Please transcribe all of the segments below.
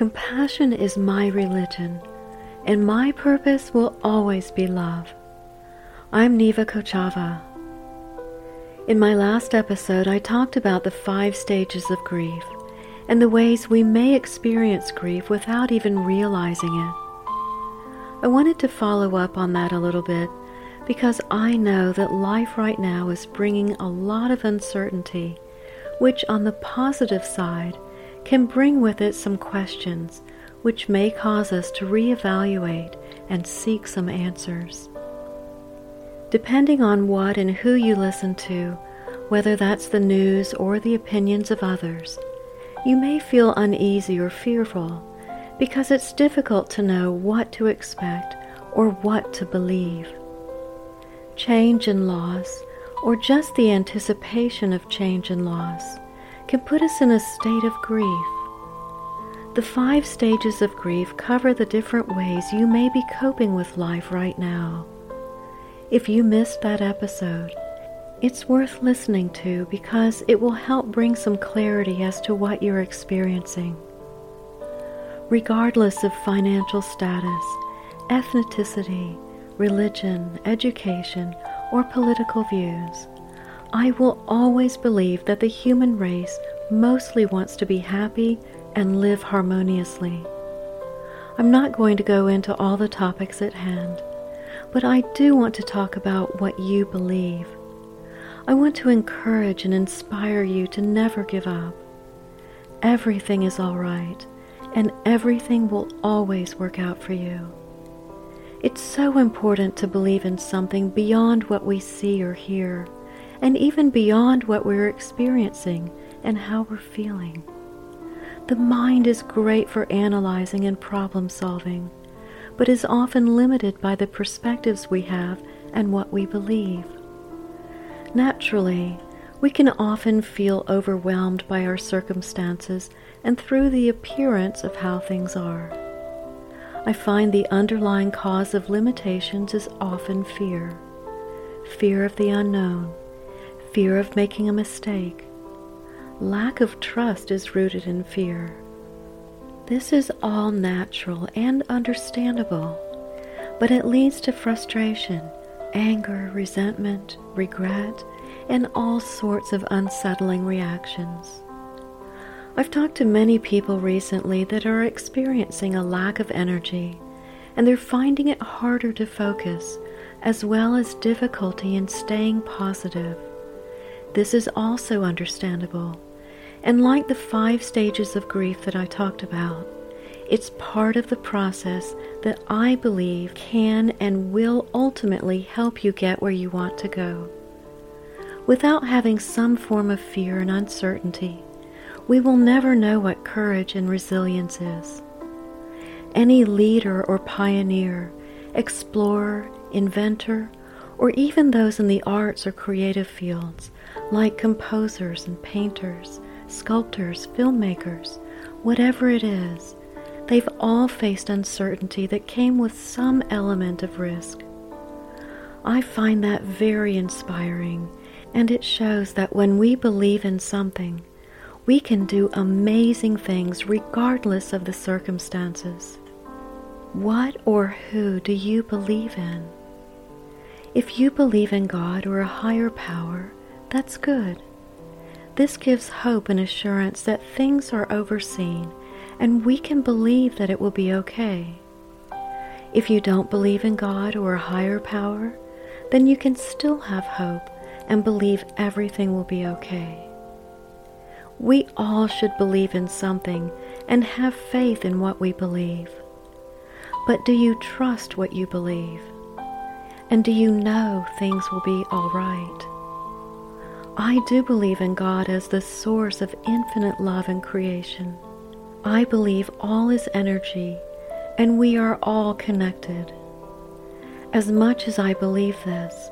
Compassion is my religion, and my purpose will always be love. I'm Neva Kochava. In my last episode, I talked about the five stages of grief and the ways we may experience grief without even realizing it. I wanted to follow up on that a little bit because I know that life right now is bringing a lot of uncertainty, which on the positive side can bring with it some questions which may cause us to reevaluate and seek some answers. Depending on what and who you listen to, whether that's the news or the opinions of others, you may feel uneasy or fearful because it's difficult to know what to expect or what to believe. Change and loss, or just the anticipation of change and loss, can put us in a state of grief. The five stages of grief cover the different ways you may be coping with life right now. If you missed that episode, it's worth listening to because it will help bring some clarity as to what you're experiencing. Regardless of financial status, ethnicity, religion, education, or political views, I will always believe that the human race mostly wants to be happy and live harmoniously. I'm not going to go into all the topics at hand, but I do want to talk about what you believe. I want to encourage and inspire you to never give up. Everything is all right, and everything will always work out for you. It's so important to believe in something beyond what we see or hear and even beyond what we're experiencing and how we're feeling. The mind is great for analyzing and problem solving, but is often limited by the perspectives we have and what we believe. Naturally, we can often feel overwhelmed by our circumstances and through the appearance of how things are. I find the underlying cause of limitations is often fear fear of the unknown, fear of making a mistake. Lack of trust is rooted in fear. This is all natural and understandable, but it leads to frustration, anger, resentment, regret, and all sorts of unsettling reactions. I've talked to many people recently that are experiencing a lack of energy, and they're finding it harder to focus, as well as difficulty in staying positive. This is also understandable. And like the five stages of grief that I talked about, it's part of the process that I believe can and will ultimately help you get where you want to go. Without having some form of fear and uncertainty, we will never know what courage and resilience is. Any leader or pioneer, explorer, inventor, or even those in the arts or creative fields like composers and painters, sculptors, filmmakers, whatever it is, they've all faced uncertainty that came with some element of risk. I find that very inspiring, and it shows that when we believe in something, we can do amazing things regardless of the circumstances. What or who do you believe in? If you believe in God or a higher power, that's good. This gives hope and assurance that things are overseen and we can believe that it will be okay. If you don't believe in God or a higher power, then you can still have hope and believe everything will be okay. We all should believe in something and have faith in what we believe. But do you trust what you believe? And do you know things will be all right? I do believe in God as the source of infinite love and creation. I believe all is energy and we are all connected. As much as I believe this,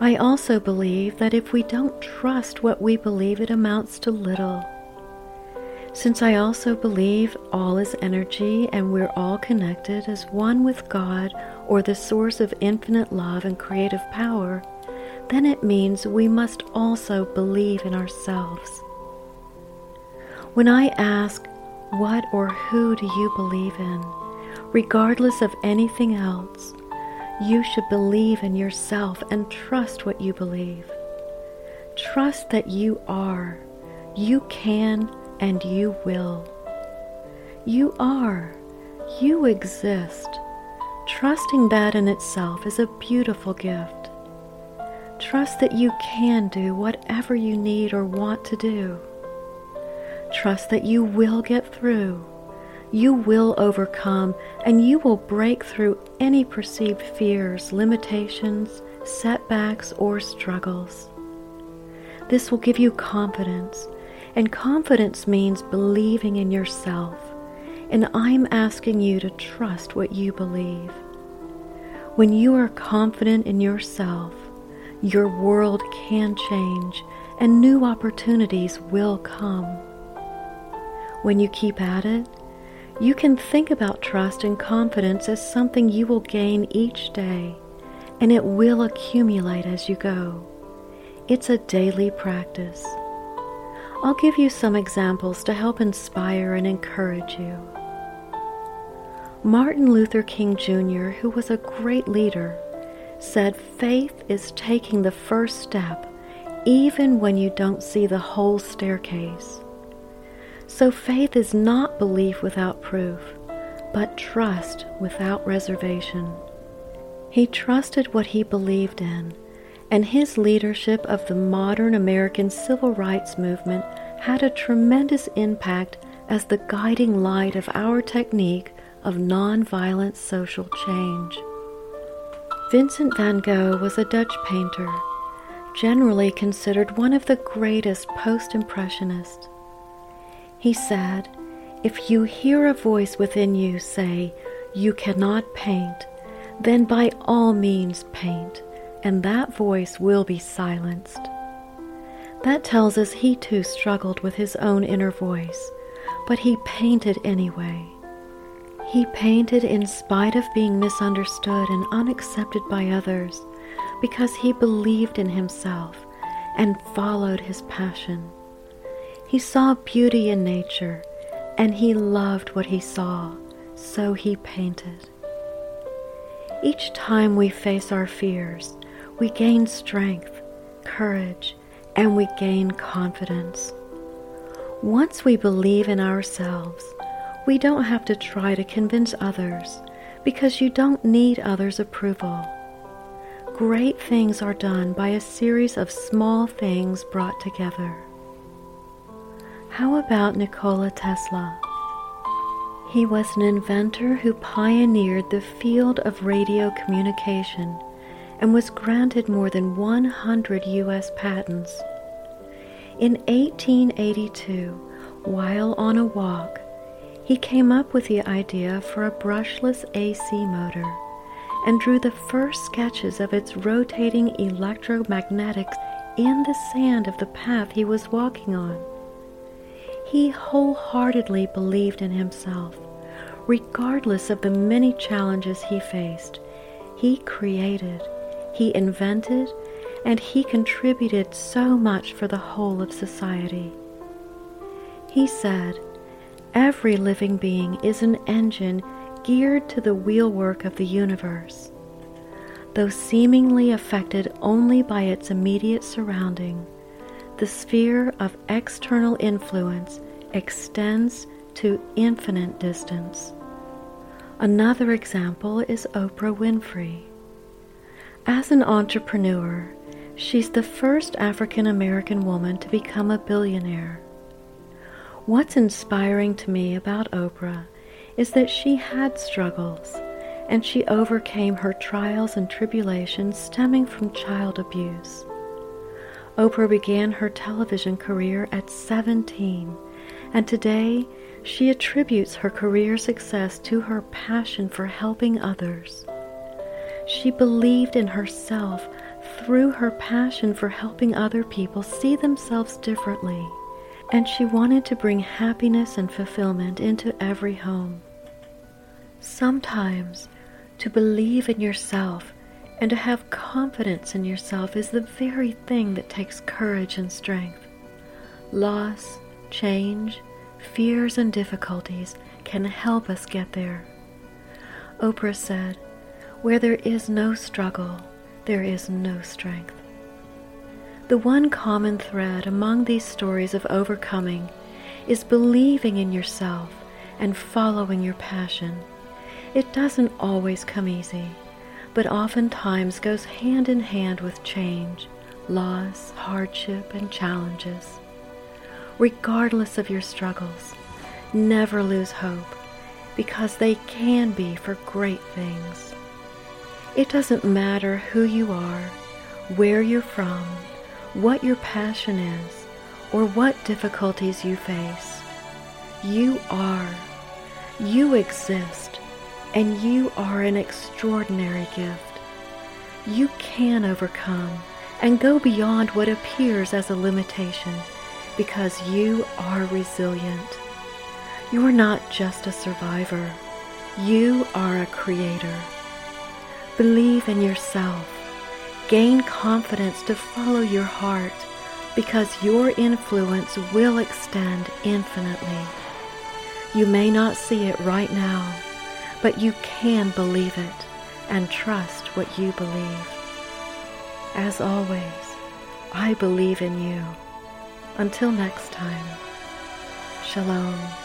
I also believe that if we don't trust what we believe, it amounts to little. Since I also believe all is energy and we're all connected as one with God or the source of infinite love and creative power, then it means we must also believe in ourselves. When I ask, What or who do you believe in? Regardless of anything else, you should believe in yourself and trust what you believe. Trust that you are, you can, and you will. You are, you exist. Trusting that in itself is a beautiful gift. Trust that you can do whatever you need or want to do. Trust that you will get through you will overcome and you will break through any perceived fears, limitations, setbacks, or struggles. This will give you confidence, and confidence means believing in yourself. And I'm asking you to trust what you believe. When you are confident in yourself, your world can change and new opportunities will come. When you keep at it, you can think about trust and confidence as something you will gain each day, and it will accumulate as you go. It's a daily practice. I'll give you some examples to help inspire and encourage you. Martin Luther King Jr., who was a great leader, said faith is taking the first step even when you don't see the whole staircase. So faith is not belief without proof, but trust without reservation. He trusted what he believed in, and his leadership of the modern American civil rights movement had a tremendous impact as the guiding light of our technique of nonviolent social change. Vincent van Gogh was a Dutch painter, generally considered one of the greatest post impressionists. He said, If you hear a voice within you say, You cannot paint, then by all means paint, and that voice will be silenced. That tells us he too struggled with his own inner voice, but he painted anyway. He painted in spite of being misunderstood and unaccepted by others because he believed in himself and followed his passion. He saw beauty in nature, and he loved what he saw, so he painted. Each time we face our fears, we gain strength, courage, and we gain confidence. Once we believe in ourselves, we don't have to try to convince others because you don't need others' approval. Great things are done by a series of small things brought together. How about Nikola Tesla? He was an inventor who pioneered the field of radio communication and was granted more than 100 U.S. patents. In 1882, while on a walk, he came up with the idea for a brushless AC motor and drew the first sketches of its rotating electromagnetics in the sand of the path he was walking on. He wholeheartedly believed in himself. Regardless of the many challenges he faced, he created, he invented, and he contributed so much for the whole of society. He said, Every living being is an engine geared to the wheelwork of the universe. Though seemingly affected only by its immediate surrounding, the sphere of external influence extends to infinite distance. Another example is Oprah Winfrey. As an entrepreneur, she's the first African American woman to become a billionaire. What's inspiring to me about Oprah is that she had struggles and she overcame her trials and tribulations stemming from child abuse. Oprah began her television career at 17, and today she attributes her career success to her passion for helping others. She believed in herself through her passion for helping other people see themselves differently, and she wanted to bring happiness and fulfillment into every home. Sometimes, to believe in yourself and to have confidence in yourself is the very thing that takes courage and strength. Loss, change, fears and difficulties can help us get there. Oprah said, Where there is no struggle, there is no strength. The one common thread among these stories of overcoming is believing in yourself and following your passion. It doesn't always come easy, but oftentimes goes hand in hand with change, loss, hardship, and challenges. Regardless of your struggles, never lose hope because they can be for great things. It doesn't matter who you are, where you're from, what your passion is, or what difficulties you face. You are. You exist, and you are an extraordinary gift. You can overcome and go beyond what appears as a limitation because you are resilient. You are not just a survivor. You are a creator. Believe in yourself. Gain confidence to follow your heart because your influence will extend infinitely. You may not see it right now, but you can believe it and trust what you believe. As always, I believe in you. Until next time, Shalom.